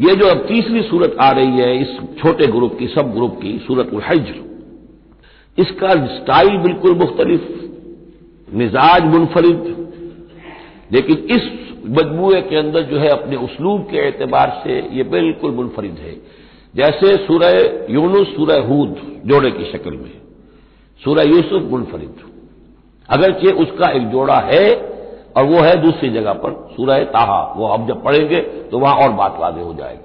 ये जो अब तीसरी सूरत आ रही है, इस छोटे ग्रुप की, सब ग्रुप की सूरत हज इसका स्टाइल बिल्कुल मुख्तलिफ़, मिजाज मुनफरिद। लेकिन इस मजमुए के अंदर जो है, अपने उसलूब के एतबार से ये बिल्कुल मुनफरिद है। जैसे सूरह यूनुस, सूरह हूद जोड़े की शक्ल में, सूरह यूसुफ मुनफरिद। अगरचे उसका एक जोड़ा है और वो है दूसरी जगह पर, सूरह ताहा। वो अब जब पढ़ेंगे तो वहाँ और बात वादे हो जाएगी।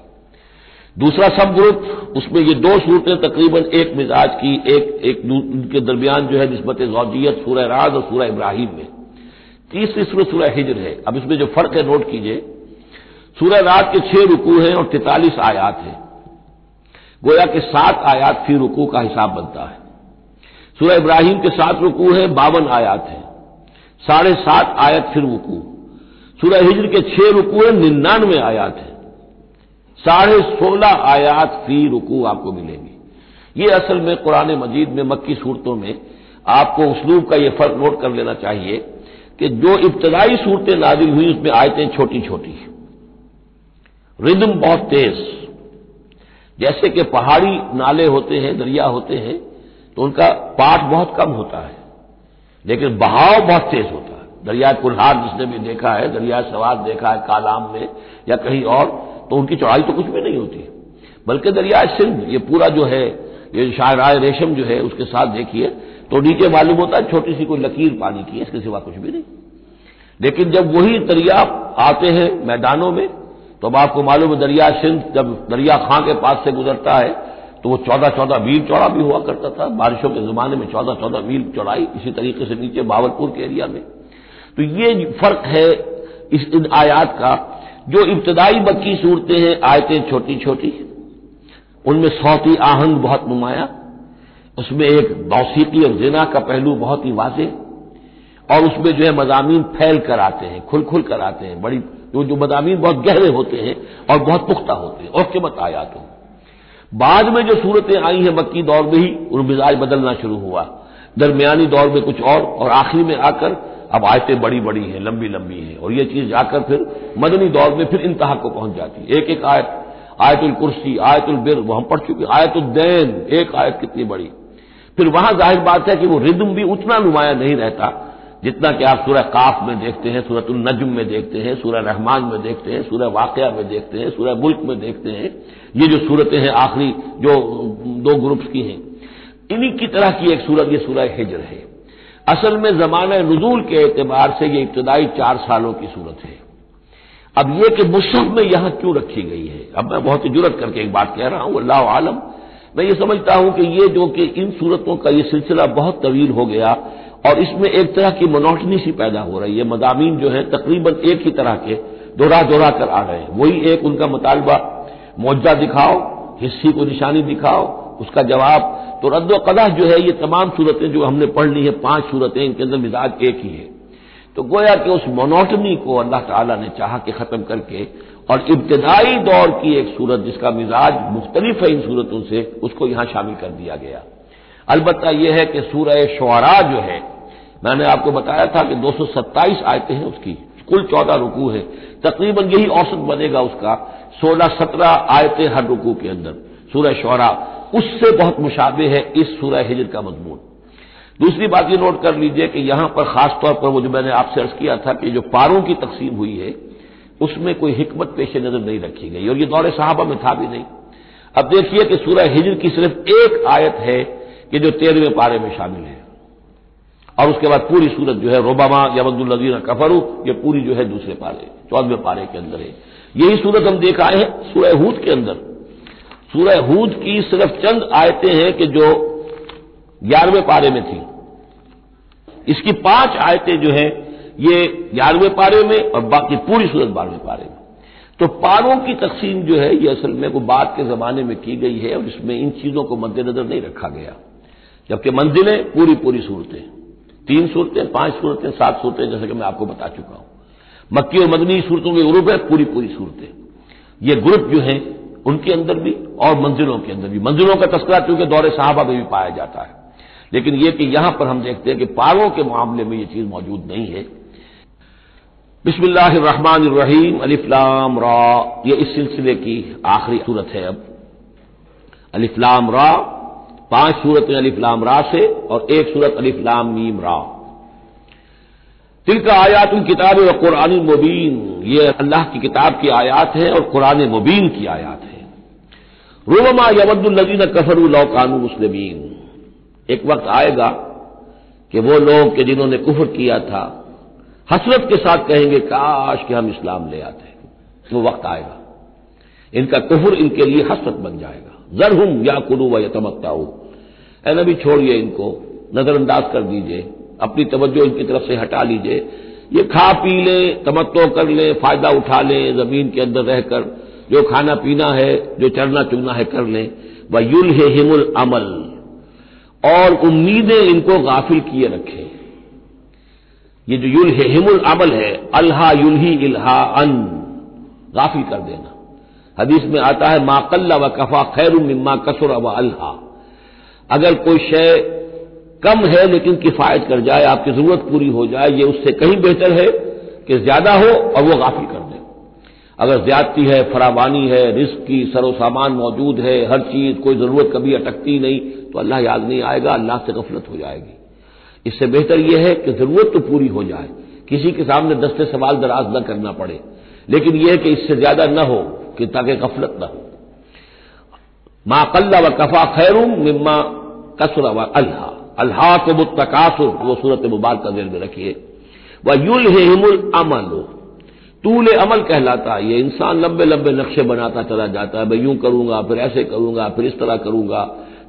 दूसरा सब ग्रुप उसमें ये दो सूरतें तकरीबन एक मिजाज की, एक एक उनके दरमियान जो है नस्बत जौजियत सूरह राज और सूरह इब्राहिम में। तीसरी सूरत, सूरह हिजर है। अब इसमें जो फ़र्क है, नोट कीजिए। सूरह रात के छह रुकू हैं और तैतालीस आयात हैं। गोया के सात आयात फ़ी रुकू का हिसाब बनता है। सूरह इब्राहिम के सात रुकू हैं, बावन आयात हैं। साढ़े सात आयत फिर रुकू। सूरह हिजर के छह रुकू है, निन्यानवे आयात है। साढ़े सोलह आयात फ़ी रुकू आपको मिलेंगी। ये असल में कुरान मजीद में, मक्की सूरतों में आपको उसलूब का यह फ़र्क नोट कर लेना चाहिए कि जो इब्तदाई सूरतें नाजिल हुई, उसमें आयतें छोटी छोटी रिदम बहुत तेज। जैसे कि पहाड़ी नाले होते हैं, दरिया होते हैं तो उनका पाठ बहुत कम होता है। लेकिन बहाव बहुत तेज होता है। दरिया कुल्हार जिसने भी देखा है दरिया सवाद देखा है, कालाम में या कहीं और तो उनकी चौड़ाई तो कुछ भी नहीं होती। बल्कि दरिया सिंध, ये पूरा जो है, ये शायराय रेशम जो है, उसके साथ देखिए तो नीचे मालूम होता है छोटी सी कोई लकीर पानी की, इसके सिवा कुछ भी नहीं। लेकिन जब वही दरिया आते हैं मैदानों में तो अब आपको मालूम है दरिया सिंध जब दरिया खां के पास से गुजरता है तो वो चौदह चौदह मील चौड़ा भी हुआ करता था। बारिशों के जमाने में चौदह चौदह मील चौड़ाई इसी तरीके से नीचे बावलपुर के एरिया में। तो ये फ़र्क है इस इन आयात का। जो इब्तदाई मक्की सूरतें हैं, आयतें छोटी छोटी उनमें सौती आहंग बहुत नुमाया, उसमें एक मौसीकी और जिना का पहलू बहुत ही वाजे, और उसमें जो है मजामी फैल कर आते हैं खुल खुल कर आते हैं, बड़ी, जो जो मजामी बहुत गहरे होते हैं और बहुत पुख्ता होते हैं। और के मत आयातों बाद में जो सूरतें आई हैं मक्की दौर में ही, उन मिजाज बदलना शुरू हुआ। दरमियानी दौर में कुछ और और आखिरी में आकर अब आयतें बड़ी बड़ी हैं, लंबी लंबी हैं। और ये चीज़ जाकर फिर मदनी दौर में फिर इंतहा को पहुँच जाती है। एक एक आयत, आयतुल कुर्सी, आयतुल बिर, वो हम पढ़ चुके आयतुल दैन, एक आयत कितनी बड़ी। फिर वहाँ ज़ाहिर बात है कि वो रिदम भी उतना नुमाया नहीं रहता। जितना कि आप सूरह काफ में देखते हैं सूरत नजम में देखते हैं, सूरह रहमान में देखते हैं, सूरह वाकया में देखते हैं, सूरह मुल्क में देखते हैं, ये जो सूरतें हैं आखिरी जो दो ग्रुप्स की हैं, इन्हीं की तरह की एक सूरत, ये सूरह हिजर है। असल में जमाना नजूल के एतबार से ये इब्तदाई चार सालों की सूरत है। अब यह कि मुसहफ में यहाँ क्यों रखी गई है? अब मैं बहुत जुरत करके एक बात कह रहा हूँ, अल्लाह आलम। मैं ये समझता हूँ कि ये जो कि इन सूरतों का ये सिलसिला बहुत तवील हो गया और इसमें एक तरह की मोनोटनी सी पैदा हो रही है। मदामी जो है, तकरीबन एक ही तरह के दोहरा दोहरा कर आ रहे हैं। वही एक उनका मुतालबा मुआवजा दिखाओ, हिस्सी को निशानी दिखाओ, उसका जवाब तो रद्द कदा जो है, ये तमाम सूरतें जो हमने पढ़ ली है, पाँच सूरतें इनके अंदर मिजाज एक ही है। तो गोया कि उस मोनोटनी को अल्लाह ताला ने चाह के खत्म करके और इब्तदाई दौर की एक सूरत जिसका मिजाज मुख्तलिफ़ है इन सूरतों से, उसको यहाँ शामिल कर दिया गया। अलबत् यह है कि सूरह शुरा जो है, मैंने आपको बताया था कि दो सौ सत्ताईस आयतें हैं उसकी, कुल चौदह रुकू है। तकरीबन यही औसत बनेगा उसका, सोलह सत्रह आयतें हर रुकू के अंदर, सूरह शौरा उससे बहुत मुशाबे है इस सूरह हिजर का मजमून। दूसरी बात यह नोट कर लीजिए कि यहाँ पर खासतौर पर वो जो मैंने आपसे अर्ज़ किया था कि जो पारों की तकसीम हुई है, उसमें कोई हिकमत पेश नज़र नहीं रखी गई, और ये दौरे साहबा में था भी नहीं। अब देखिए कि सूरह हिजर की सिर्फ़ एक आयत है ये जो तेरहवें पारे में शामिल है। और उसके बाद पूरी सूरत जो है रोबामा यमदुल्लजीन कफरू, ये पूरी जो है दूसरे पारे, चौदहवें पारे के अंदर है। यही सूरत हम देख आए हैं सूरह हूद के अंदर। सूरह हूद की सिर्फ़ चंद आयतें हैं कि जो ग्यारहवें पारे में थी। इसकी पाँच आयतें जो है, ये ग्यारहवें पारे में और बाकी पूरी सूरत बारहवें पारे में। तो पारों की तकसीम जो है, ये असल में को बाद के जमाने में की गई है और इसमें इन चीज़ों को मद्देनजर नहीं रखा गया। जबकि मंजिलें पूरी पूरी सूरतें। तीन सूरतें, पाँच सूरतें, सात सूरतें, जैसे कि मैं आपको बता चुका हूँ। मक्की और मदनी सूरतों के ग्रुप है, पूरी पूरी सूरतें। ये ग्रुप जो है, उनके अंदर भी और मंजिलों के अंदर भी। मंजिलों का तस्करा चूँकि दौरे साहबा में भी पाया जाता है। लेकिन यह कि यहाँ पर हम देखते हैं कि पारों के मामले में यह चीज़ मौजूद नहीं है। बिस्मिल्लाहमानीम अलिफ्लाम रा। ये इस सिलसिले की आखिरी सूरत है अब। अलिफ्लाम रा पाँच सूरतें अलिफ्लाम रा से और एक सूरत अलिफ्लाम मीम रा। तिल का आयात किताब व कुरान मुबीन, ये अल्लाह की किताब की आयात है और कुरान मुबीन की आयात है। रुबमा यमदुल्लजीन कफरू लौकानू मुस्लिमीन। एक वक्त आएगा कि वो लोग के जिन्होंने कुफर किया था, हसरत के साथ कहेंगे, काश कि हम इस्लाम ले आते। वो वक्त आएगा। इनका कुफर इनके लिए हसरत बन जाएगा। जर हम या कुलू व यतमकता ए नबी छोड़िए इनको, नजरअंदाज कर दीजिए, अपनी तवज्जो इनकी तरफ़ से हटा लीजिए। ये खा पी ले, तमत्तो कर ले, फ़ायदा उठा ले, ज़मीन के अंदर रहकर, जो खाना पीना है, जो चढ़ना चुगना है कर ले। व युल हिमुल अमल, और उम्मीदें इनको गाफिल किए रखें। ये जो युल है हिमुल अमल है, अल्हा युलही इल्हा अन, गाफिल कर देना। हदीस में आता है, माकल्ला व कफा खैर मिम्मा कसुर व अल्हा। अगर कोई शय कम है लेकिन किफायत कर जाए, आपकी ज़रूरत पूरी हो जाए, ये उससे कहीं बेहतर है कि ज़्यादा हो और वो गाफिल कर दे। अगर ज्यादती है फरावानी है, रिस्क की सरो सामान मौजूद है, हर चीज़, कोई ज़रूरत कभी अटकती नहीं तो अल्लाह याद नहीं आएगा, अल्लाह से गफलत हो जाएगी। इससे बेहतर यह है कि ज़रूरत तो पूरी हो जाए, किसी के सामने दस्ते सवाल दराज न करना पड़े, लेकिन यह कि इससे ज़्यादा न हो, कि ताकि गफलत न हो। माकल्ला व कफा खैरूम मिम्मा कसरा व अल्लाह अल्लाह को मुतकासुर वो सूरत मुबारक का दिल में रखिए। वह युल हिमुल अमल तूल अमल कहलाता है। ये इंसान लंबे लंबे नक्शे बनाता चला जाता है। मैं यूँ करूँगा, फिर ऐसे करूँगा, फिर इस तरह करूँगा,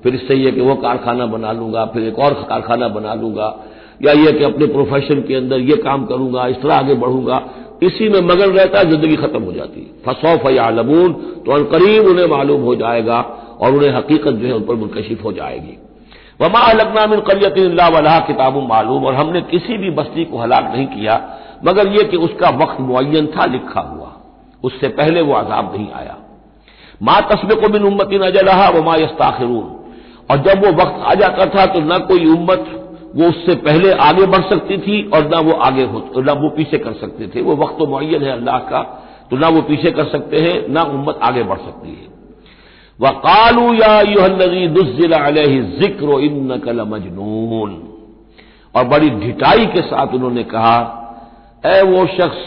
फिर इससे यह कि वो कारखाना बना लूँगा, फिर एक और कारखाना बना लूँगा, या यह कि अपने प्रोफेशन के अंदर ये काम करूँगा, इस तरह आगे बढ़ूँगा। इसी में मगन रहता है, ज़िंदगी खत्म हो जाती है। फसौफ यालमून तो करीब उन्हें मालूम हो जाएगा और उन्हें हकीकत जो है उन पर मुनकशिफ हो जाएगी। वमा लगना मिन करियत किताब मालूम, और हमने किसी भी बस्ती को हलाक नहीं किया, मगर यह कि उसका वक्त मुन था, लिखा हुआ। उससे पहले वो आजाब नहीं आया। माँ तस्बे को बिन उम्मती नज़र वो माँ यस्ताखिरून। और जब वो वक्त आ जाता था तो न कोई उम्मत वो उससे पहले आगे बढ़ सकती थी, और न वो आगे हो, न वो पीछे कर सकते थे। वो वक्त तो मुन है अल्लाह का तो ना वो पीछे कर सकते हैं, ना उम्मत आगे बढ़ सकती है। वह कालू या युहल्लजी दुजिला ज़िक्र इन कल मजनून और बड़ी ढिटाई के साथ उन्होंने कहा, ए वो शख्स,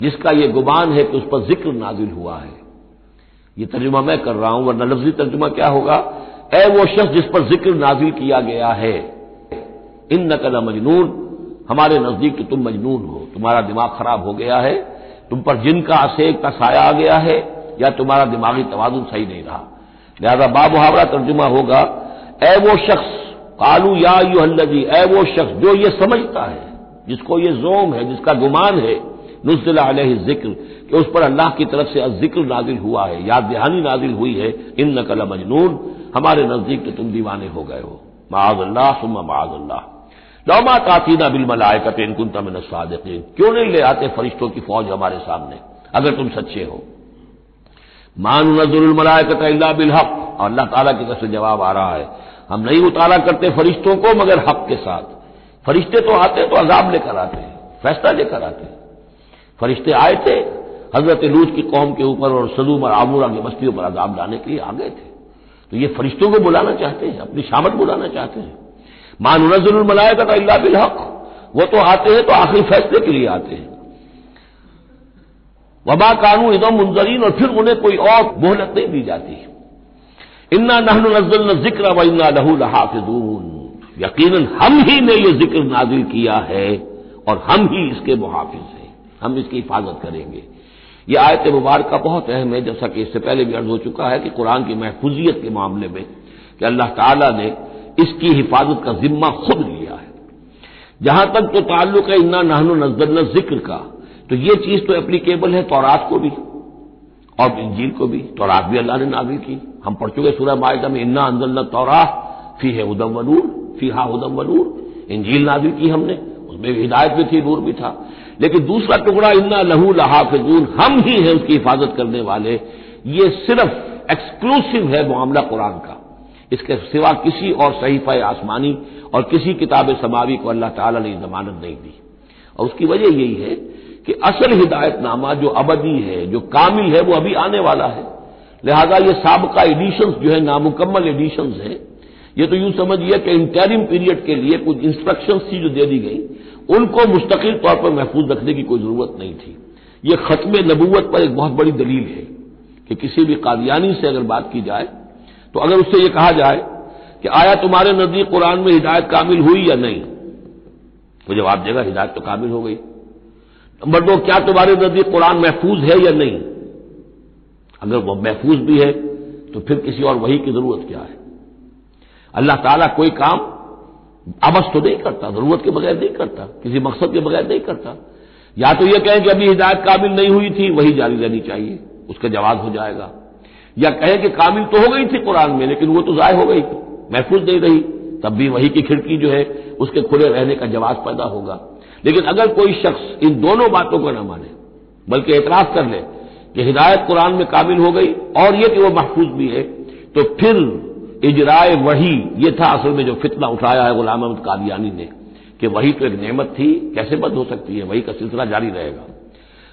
जिसका ये गुमान है कि उस पर ज़िक्र नाजिल हुआ है। ये तर्जुमा मैं कर रहा हूँ, वरना लफ्जी तर्जुमा क्या होगा? ए वो शख्स, जिस पर ज़िक्र नाजिल किया गया है इन नकल मजनून हमारे नज़दीक तो तुम मजनून हो, तुम्हारा दिमाग खराब हो गया है, तुम पर जिन का असेक का साया आ गया है या तुम्हारा दिमागी तवाजुन सही नहीं रहा। लिहाजा बाबुहावरा तर्जुमा होगा ए वो शख्स, कालू या यू हल्लजी ए वो शख्स जो ये समझता है, जिसको ये जोम है, जिसका गुमान है नुजला ज़िक्र, कि उस पर अल्लाह की तरफ़ से ज़िक्र नाजिल हुआ है, याद दहानी नाजिल हुई है इन नकल मजनून हमारे नज़दीक तो तुम दीवाने हो गए हो। माजल्ला सुम्मा माजल्ला लौमा तातीना बिल मलायकत इनकुन तमिन क्यों नहीं ले आते फरिश्तों की फौज हमारे सामने, अगर तुम सच्चे हो? मान नजुल मलायकत अल्लाह बिल हक। और अल्लाह ताला की तरफ़ से जवाब आ रहा है, हम नहीं उतारा करते फरिश्तों को मगर हक के साथ। फरिश्ते तो आते तो अजाब लेकर आते हैं, फैसला लेकर आते हैं। फरिश्ते आए थे, हज़रत लूत की कौम के ऊपर और सदूम और आमूरा की बस्तियों पर अजाब लाने के लिए आ गए थे। तो ये फरिश्तों को बुलाना चाहते हैं, अपनी शामत बुलाना चाहते हैं। मान नजुल मलायका तो अल्लाह हक। वो तो आते हैं तो आखिरी फैसले के लिए आते हैं। वबा कानून इदम मुंजरीन और फिर उन्हें कोई और मोहलत नहीं दी जाती। इन्ना नहन नजल ज़िक्र व इन्ना लहू लहाफिजून। यकीन हम ही ने यह ज़िक्र नाजिल किया है, और हम ही इसके मुहाफिज हैं। हम इसकी हिफाजत करेंगे। यह आयत मुबारक बहुत अहम है, जैसा कि इससे पहले भी अर्ज़ हो चुका है कि कुरान की महफूजियत के मामले में कि अल्लाह ताला ने इसकी हिफाजत का जिम्मा खुद लिया है। जहाँ तक तो ताल्लुक है इन्ना नहनो नजल ज़िक्र का तो ये चीज़ तो एप्लीकेबल है तौरात को भी। और इंजील को भी। तौरात भी अल्लाह ने नाजिल की। हम पढ़ चुके सूरह मायदा में, इन्ना अंजल तौरा फ़ी है उदम वनूर फ़ी हा उदम वनूर इंजील नाजिल की हमने। उसमें भी हिदायत भी थी, नूर भी था। लेकिन दूसरा टुकड़ा, इन्ना लहू लहाफिजून हम ही हैं उसकी हिफाजत करने वाले। ये सिर्फ़ एक्सक्लूसिव है मामला कुरान का। इसके सिवा किसी और सहीफा आसमानी और किसी किताब समावी को अल्लाह ताला ने जमानत नहीं दी। और उसकी वजह यही है कि असल हिदायतनामा जो अबदी है, जो कामिल है, वो अभी आने वाला है। लिहाजा ये सबका एडिशन जो है, नामुकम्मल एडिशन है। ये तो यूँ समझिए कि इंटरिम पीरियड के लिए कुछ इंस्ट्रक्शन थी जो दे दी गई। उनको मुस्तकिल तौर पर महफूज रखने की कोई ज़रूरत नहीं थी। ये खत्म नबूवत पर एक बहुत बड़ी दलील है कि किसी भी कादियानी से अगर बात की जाए तो अगर उससे यह कहा जाए कि आया तुम्हारे नज़दीक कुरान में हिदायत कामिल हुई या नहीं तो जवाब देगा, हिदायत तो कामिल हो गई। नंबर दो क्या तुम्हारे नज़दीक कुरान महफूज है या नहीं? अगर वह महफूज भी है तो फिर किसी और वही की ज़रूरत क्या है? अल्लाह ताला कोई काम अबस तो नहीं करता, ज़रूरत के बगैर नहीं करता, किसी मकसद के बगैर नहीं करता। या तो यह कहें कि अभी हिदायत काबिल नहीं हुई थी, वही जारी रहनी चाहिए, उसका जवाब हो जाएगा। या कहें कि काबिल तो हो गई थी कुरान में, लेकिन वो तो जाय हो गई, महफूज नहीं रही, तब भी वही की खिड़की जो है, उसके खुले रहने का जवाब पैदा होगा। लेकिन अगर कोई शख्स इन दोनों बातों को न माने, बल्कि एतराज़ कर ले कि हिदायत कुरान में काबिल हो गई और यह कि वह महफूज भी है तो फिर इजराय वही, ये था असल में जो फितना उठाया है गुलाम अहमद कादियानी ने, कि वही तो एक नेमत थी, कैसे बंद हो सकती है, वही का सिलसिला जारी रहेगा।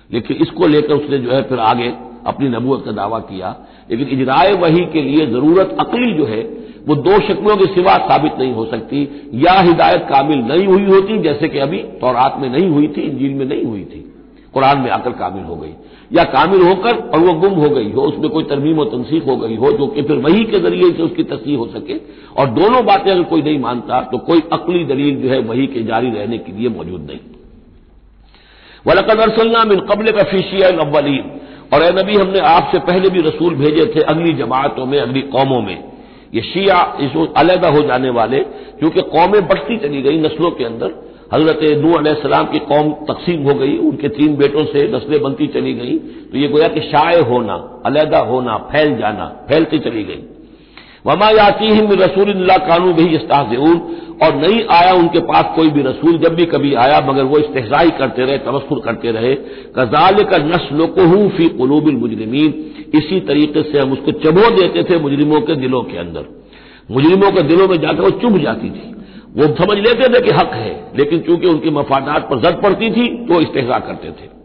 लेकिन इसको लेकर उसने जो है फिर आगे अपनी नबूत का दावा किया, लेकिन इजराय वही के लिए ज़रूरत अकली जो है वो दो शक्लों के सिवा साबित नहीं हो सकती। या हिदायत कामिल नहीं हुई होती, जैसे कि अभी तौरात में नहीं हुई थी, इंजील में नहीं हुई थी। कुरान में आकर कामिल हो गई। या कामिल होकर और वो गुम हो गई हो, उसमें कोई तरमीम और तनसीख हो गई हो, जो कि फिर वही के ज़रिए से उसकी तस्वीर हो सके। और दोनों बातें अगर कोई नहीं मानता तो कोई अकली दलील जो है वही के जारी रहने के लिए मौजूद नहीं। वलकद अरसलना मिन कबल का फीशिया अव्वलीन। और ए नबी, हमने आपसे पहले भी रसूल भेजे थे अगली जमातों में, अगली कौमों में। ये शिया इस अलहदा हो जाने वाले क्योंकि कौमें बढ़ती चली गई नस्लों के अंदर। हज़रत नू असलाम की कौम तकसीम हो गई, उनके तीन बेटों से नस्लें बनती चली गई। तो ये गोया कि शाये होना, अलहदा होना, फैल जाना, फैलती चली गई। वमा याती हिम रसूल कानू भी इस्ताजून और नहीं आया उनके पास कोई भी रसूल, जब भी कभी आया, मगर वो इस्तेजाई करते रहे तबस्कुर करते रहे। कजाल का नस्ल को फ़ी कलूबिल मुजरमीन। इसी तरीके से हम उसको चबो देते थे मुजरिमों के दिलों के अंदर। मुजरिमों के दिलों में जाकर वो चुभ जाती थी। वो समझ लेते थे कि हक है, लेकिन चूँकि उनके मफादात पर जद पड़ती थी तो इस्तेजा करते थे।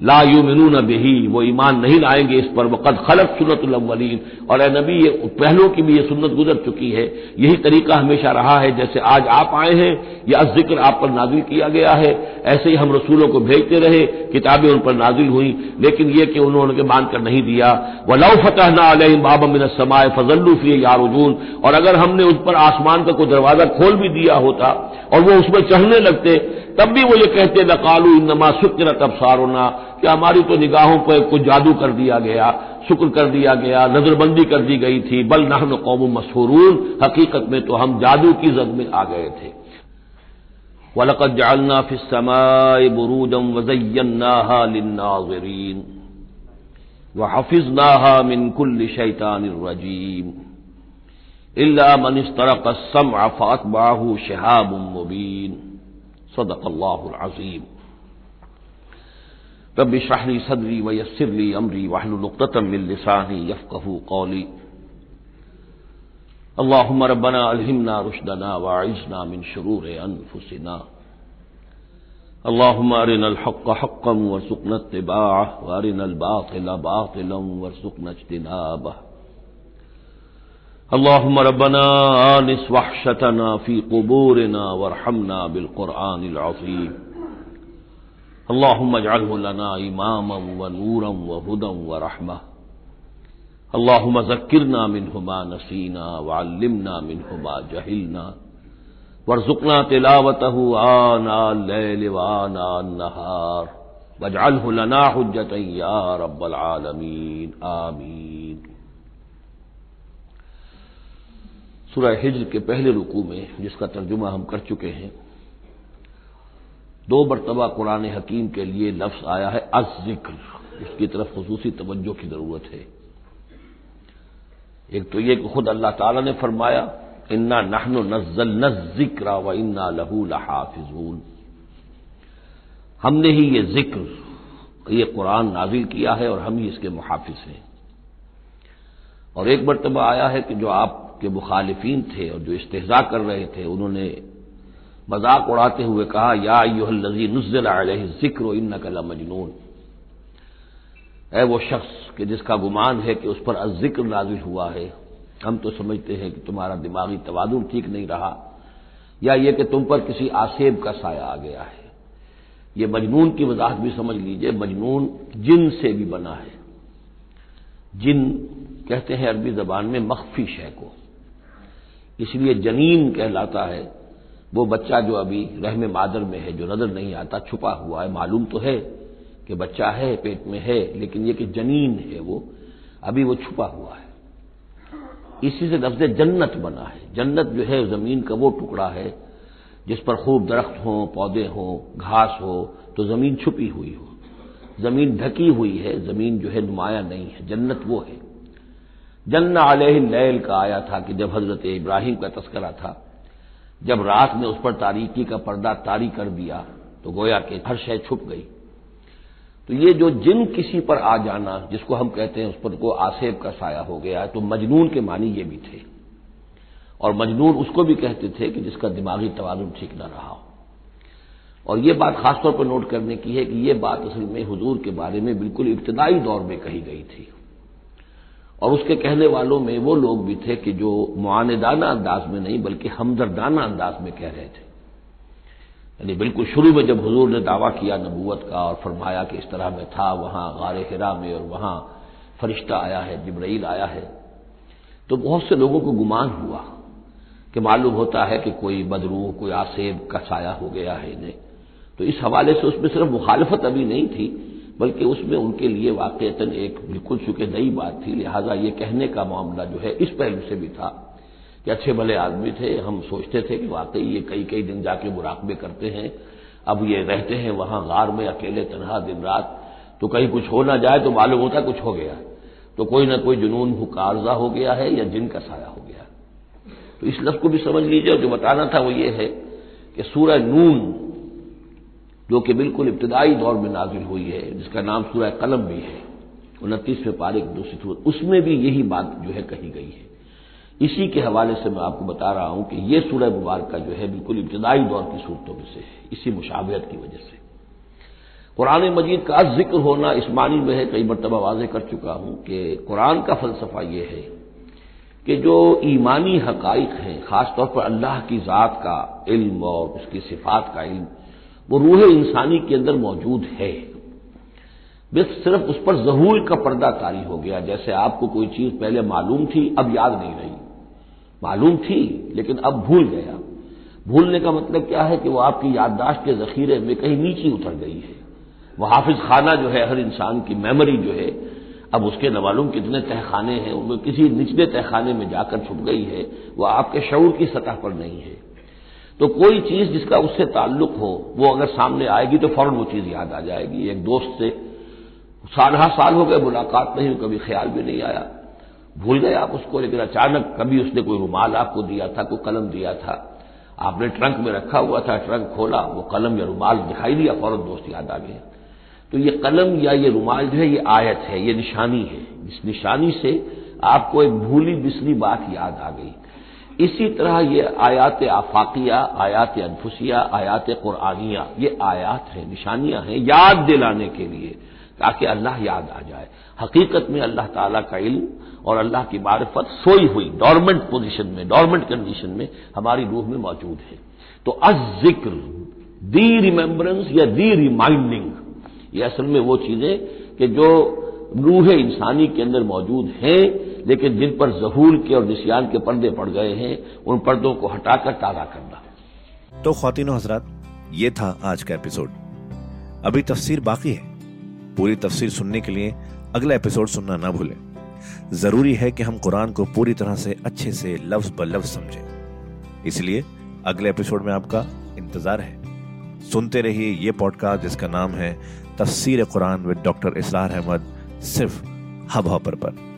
ला यू मिनू बेही, वो ईमान नहीं लाएँगे इस पर। वक़द खलत सुनतुलवलीन और ए नबी, ये पहलों की भी ये सुन्नत गुजर चुकी है। यही तरीका हमेशा रहा है, जैसे आज आप आए हैं, या ज़िक्र आप पर नाजिल किया गया है। ऐसे ही हम रसूलों को भेजते रहे, किताबें उन पर नाजिल हुई, लेकिन यह कि उन्होंने मानकर नहीं दिया। व लव फतह ना अलहम बाबा मिन समाए फजल्लूफी यारजून और अगर हमने उस पर आसमान का कोई दरवाज़ा खोल भी दिया होता, और वो उसमें चढ़ने लगते तब भी वो ये कहते नकालू इनमा शुक्र तब सारोना कि हमारी तो निगाहों पर कुछ जादू कर दिया गया, शुक्र कर दिया गया, नजरबंदी कर दी गई थी। बल नहन कौम मशहूरून, हकीकत में तो हम जादू की जद में आ गए थे। वलकत जालना फिसमाए बुरूदम वजयन्नाहा लिन्नाजरीन। व हफिजनाहा मिन कुल्ल शैतान रजीम। इल्ला मन इस्तरक सम अफात बाहू शहाब मुबीन। सदक अल्लाजीम रब शाहरी सदरी व यसरली अमरी वाहलुलतम मिलसानी यफ़कहू कौली अल्लाहुम्म रब्बना अलहिमना रुशदना वाइजना मिन शुरूर अनफुसिना अल्लाहुम्म अरिनल हक़्क़ हक़्क़म वरज़ुक़ना इत्तिबाअह व अरिनल बातिला बातिलन वरज़ुक़ना इज्तिनाबह अल्लाहुम्म रब्बना आनिस वहशतना फ़ी क़ुबूरिना वरहमना बिलक़ुरआनिल अज़ीम अल्लाहुम्म इजअलहु लना इमामम व नूरम व हुदम व रहमह अल्लाह मजक्रना मिनहुमा नसीना वालिमना मिनहुमा जहिलना वर्जुकना तिलावत आना लैलवाना नहार वजाल हजत या रब्बल आलमीन आमीन सुरह हिज्र के पहले रुकू में, जिसका तर्जुमा हम कर चुके हैं, दो मरतबा कुरान हकीम के लिए लफ्ज आया है अज ज़िक्र इसकी तरफ़ खसूसी तवज्जो की ज़रूरत है। एक तो यह कि खुद अल्लाह ताला ने फरमाया, इन्ना नहनो नजल न ज़िक्र व इन्ना लहू लहाफिजून। हमने ही ये ज़िक्र, ये कुरान नाजिल किया है और हम ही इसके मुहाफिज हैं। और एक मरतबा आया है कि जो आपके मुखालिफिन थे और जो इस्तेजा कर रहे थे, उन्होंने मज़ाक उड़ाते हुए कहा, या यूहल्लजी नुजल ज़िक्र इन नकल मजनून है वो शख्स कि जिसका गुमान है कि उस पर अजिक्र नाजिल हुआ है, हम तो समझते हैं कि तुम्हारा दिमागी तवादुन ठीक नहीं रहा, या ये कि तुम पर किसी आसेब का साया आ गया है। ये मजनून की वजाहत भी समझ लीजिए, मजनून जिन से भी बना है। जिन, कहते हैं अरबी जबान में, मख्फी शय को। इसलिए जनीन कहलाता है। वो बच्चा जो अभी रहम मादर में है, जो नज़र नहीं आता, छुपा हुआ है, मालूम तो है कि बच्चा है, पेट में है, लेकिन ये कि जनीन है वो, अभी वो छुपा हुआ है। इसी से लफ्ज जन्नत बना है। जन्नत जो है, ज़मीन का वो टुकड़ा है, जिस पर खूब दरख्त हो, पौधे हो, घास हो तो ज़मीन छुपी हुई हो। ज़मीन ढकी हुई है, ज़मीन जो है नुमाया नहीं है। जन्नत वो है। जन्न लैल का आया था कि जब हज़रत इब्राहिम का तस्करा था, जब रात ने उस पर तारीकी का पर्दा तारी कर दिया तो गोया के हर शय छुप गई। तो ये जो जिन किसी पर आ जाना, जिसको हम कहते हैं, उस पर को आसेब का साया हो गया तो मजनून के मानी ये भी थे। और मजनून उसको भी कहते थे कि जिसका दिमागी तवाजुन ठीक न रहा हो। और ये बात खासतौर पर नोट करने की है कि यह बात असल में हुजूर के बारे में बिल्कुल इब्तदाई दौर में कही गई थी। और उसके कहने वालों में वो लोग भी थे कि जो मुआनदाना अंदाज में नहीं, बल्कि हमदर्दाना अंदाज में कह रहे थे। यानी बिल्कुल शुरू में जब हजूर ने दावा किया नबूवत का और फरमाया कि इस तरह में था, वहाँ गार हिरा में और वहाँ फरिश्ता आया है जबरील आया है तो बहुत से लोगों को गुमान हुआ कि मालूम होता है कि कोई बदरू कोई आसेब का साया हो गया है इन्हें। तो इस हवाले से उसमें सिर्फ़ मुखालफत अभी नहीं थी बल्कि उसमें उनके लिए वाकता एक बिल्कुल चुके नई बात थी, लिहाजा ये कहने का मामला जो है इस पहलू से भी था कि अच्छे भले आदमी थे, हम सोचते थे कि वाकई ये कई कई दिन जाके मुराकबे करते हैं, अब ये रहते हैं वहाँ गार में अकेले तनहा दिन रात तो कहीं कुछ हो ना जाए तो मालूम होता कुछ हो गया। तो कोई ना कोई जुनून हुकारजा हो गया है या जिन का साया हो गया। तो इस लफ्ज को भी समझ लीजिए और जो बताना था वो ये है कि सूरह नून जो कि बिल्कुल इब्तदाई दौर में नाजिल हुई है, जिसका नाम सूरह कलम भी है, उनतीसवें पारे की दूसरी उसमें भी यही बात जो है कही गई है। इसी के हवाले से मैं आपको बता रहा हूँ कि यह सूरह मुबारक जो है बिल्कुल इब्तदाई दौर की सूरतों में से है, इसी मुशाबहत की वजह से। कुरान मजीद का ज़िक्र होना इस मानी में है, कई मरतबा वाजे कर चुका हूँ कि कुरान का फलसफा यह है कि जो ईमानी हकाइक हैं, खासतौर पर अल्लाह की ज़ात का इल्म और उसकी सिफात का इल्म वो रूह इंसानी के अंदर मौजूद है। बस सिर्फ़ उस पर जहूर का पर्दा तारी हो गया। जैसे आपको कोई चीज़ पहले मालूम थी, अब याद नहीं रही। मालूम थी, लेकिन अब भूल गया। भूलने का मतलब क्या है कि वो आपकी याददाश्त के जखीरे में कहीं नीचे उतर गई है। वह हाफिज खाना जो है, हर इंसान की मेमोरी जो है, अब उसके नवालूम कितने तहखाने हैं, उनमें किसी निचले तहखाने में जाकर छुप गई है। वह आपके शौर की सतह पर नहीं है। तो कोई चीज़ जिसका उससे ताल्लुक हो, वो अगर सामने आएगी तो फ़ौरन वो चीज़ याद आ जाएगी। एक दोस्त से सालहा साल हो गए, मुलाकात नहीं, कभी ख्याल भी नहीं आया। भूल गए आप उसको, लेकिन अचानक कभी उसने कोई रुमाल आपको दिया था, कोई कलम दिया था? आपने ट्रंक में रखा हुआ था, ट्रंक खोला, वो कलम या रुमाल दिखाई दिया, फ़ौरन दोस्त याद आ गया तो ये कलम या ये रुमाल जो है, ये आयत है, ये निशानी है। इस निशानी से आपको एक भूली बिसली बात याद आ गई। इसी तरह ये आयात आफाकिया, आयात अनफुसिया, आयात कुरानिया, ये आयात हैं, निशानियाँ हैं, याद दिलाने के लिए, ताकि अल्लाह याद आ जाए। हकीकत में अल्लाह ताला का इल्म और अल्लाह की मारफत सोई हुई, डॉर्मेंट पोजिशन में, डॉर्मेंट कंडीशन में हमारी रूह में मौजूद है। तो अज ज़िक्र दी रिमेम्बरेंस या दी रिमाइंडिंग, ये असल में वो चीज़ें कि जो रूह इंसानी के अंदर मौजूद हैं लेकिन जिन पर जहूल के और निशियान के पर्दे पड़ गए हैं, उन पर्दों को हटाकर ताज़ा करना। तो खातिनों हजरात, ये था आज का एपिसोड। अभी तफसीर बाकी है। पूरी तफसीर सुनने के लिए अगला एपिसोड सुनना ना भूलें। ज़रूरी है कि हम कुरान को पूरी तरह से अच्छे से लफ्ज ब लफ्ज समझें। इसलिए अगले एपिसोड में आपका इंतज़ार है। सुनते रहिए ये पॉडकास्ट जिसका नाम है तफसीर कुरान विद डॉक्टर इसरार अहमद, सिर्फ़ हब हॉपर पर।